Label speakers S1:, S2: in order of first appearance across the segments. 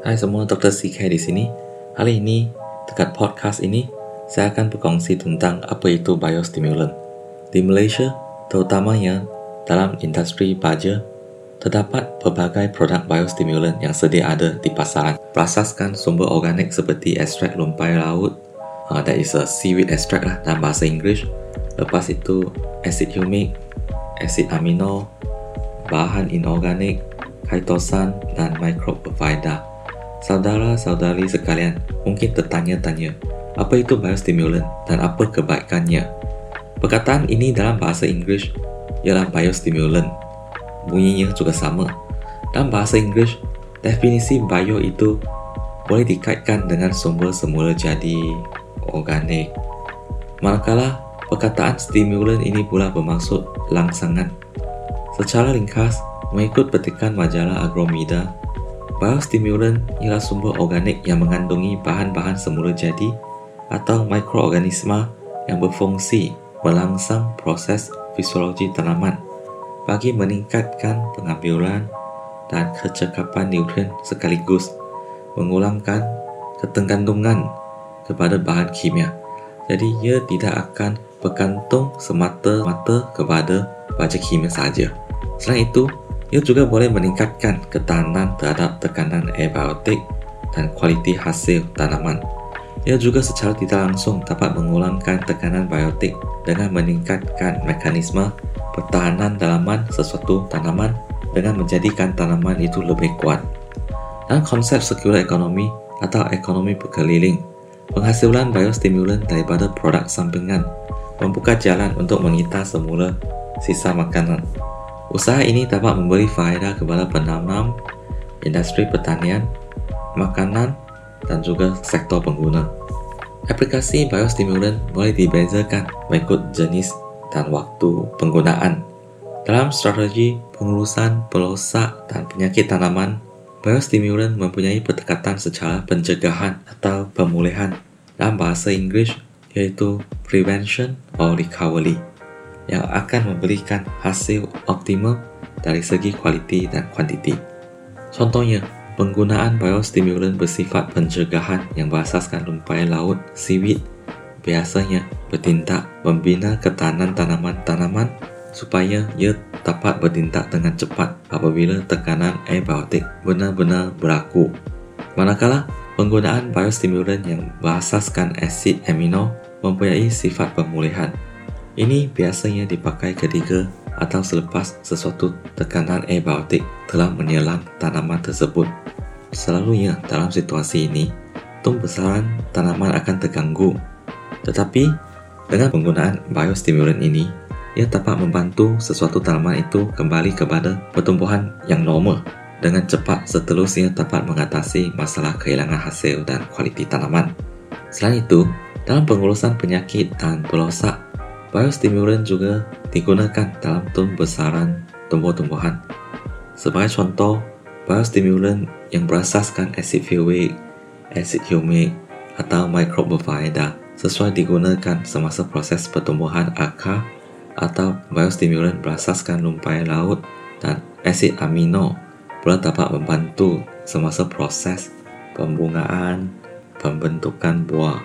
S1: Hai semua, Dr. CK di sini. Hari ini, dekat podcast ini, saya akan berkongsi tentang apa itu biostimulant. Di Malaysia, terutamanya dalam industri baja, terdapat pelbagai produk biostimulant yang sedia ada di pasaran. Berasaskan sumber organik seperti ekstrak lumpai laut, uh, that is a seaweed extract lah dalam bahasa Inggeris. Lepas itu, asid humic, asid amino, bahan inorganik, kaitosan dan berfaedah. Saudara-saudari sekalian mungkin tertanya-tanya, apa itu biostimulant dan apa kebaikannya? Perkataan ini dalam bahasa Inggeris ialah biostimulant. Bunyinya juga sama. Dalam bahasa Inggeris, definisi bio itu boleh dikaitkan dengan sumber semula jadi organik. Manakala perkataan stimulan ini pula bermaksud langsangan. Secara ringkas, mengikut petikan majalah Agromeda, Biostimulan ialah sumber organik yang mengandungi bahan-bahan semula jadi atau mikroorganisma yang berfungsi melangsang proses fisiologi tanaman bagi meningkatkan pengambilan dan kecekapan nutrien sekaligus mengulangkan ketergantungan kepada bahan kimia. Jadi ia tidak akan bergantung semata-mata kepada baja kimia saja. Selain itu, ia juga boleh meningkatkan ketahanan terhadap tekanan abiotik dan kualiti hasil tanaman. Ia juga secara tidak langsung dapat mengulangkan tekanan biotik dengan meningkatkan mekanisme pertahanan dalaman sesuatu tanaman dengan menjadikan tanaman itu lebih kuat. Dalam konsep circular economy atau ekonomi berkeliling, penghasilan biostimulan daripada produk sampingan membuka jalan untuk mengita semula sisa makanan Usaha ini dapat memberi faedah kepada penanam, industri pertanian, makanan dan juga sektor pengguna. Aplikasi biostimulan boleh dibezakan mengikut jenis dan waktu penggunaan. Dalam strategi pengurusan pelosak dan penyakit tanaman, biostimulan mempunyai pendekatan secara pencegahan atau pemulihan dalam bahasa Inggris iaitu prevention or recovery yang akan memberikan hasil optimal dari segi kualiti dan kuantiti. Contohnya, penggunaan biostimulan bersifat pencegahan yang berasaskan lumpai laut seaweed biasanya bertindak membina ketahanan tanaman-tanaman supaya ia dapat bertindak dengan cepat apabila tekanan abiotik benar-benar berlaku. Manakala penggunaan biostimulan yang berasaskan asid amino mempunyai sifat pemulihan ini biasanya dipakai ketika atau selepas sesuatu tekanan abiotik telah menyelam tanaman tersebut. Selalunya dalam situasi ini, tumbuhan tanaman akan terganggu. Tetapi, dengan penggunaan biostimulan ini, ia dapat membantu sesuatu tanaman itu kembali kepada pertumbuhan yang normal dengan cepat seterusnya dapat mengatasi masalah kehilangan hasil dan kualiti tanaman. Selain itu, dalam pengurusan penyakit dan pelosak Biostimulan juga digunakan dalam tumbesaran tumbuh-tumbuhan. Sebagai contoh, biostimulan yang berasaskan asid fuic, asid humic, atau berfaedah sesuai digunakan semasa proses pertumbuhan akar atau biostimulan berasaskan lumpai laut dan asid amino pula dapat membantu semasa proses pembungaan pembentukan buah.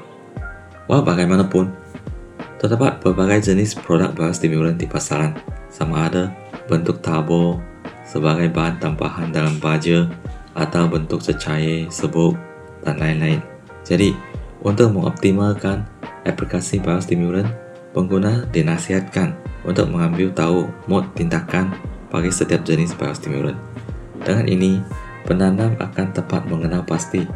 S1: Walau bagaimanapun, Terdapat berbagai jenis produk biostimulan di pasaran, sama ada bentuk tabur sebagai bahan tambahan dalam baja atau bentuk cecair, sebuk dan lain-lain. Jadi, untuk mengoptimalkan aplikasi biostimulan, pengguna dinasihatkan untuk mengambil tahu mod tindakan bagi setiap jenis biostimulan. Dengan ini, penanam akan tepat mengenal pasti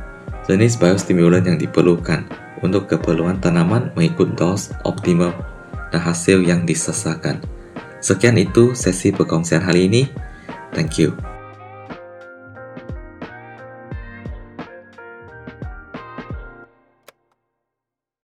S1: jenis biostimulan yang diperlukan untuk keperluan tanaman mengikut dos optimal dan hasil yang disesakan. Sekian itu sesi perkongsian hari ini. Thank you.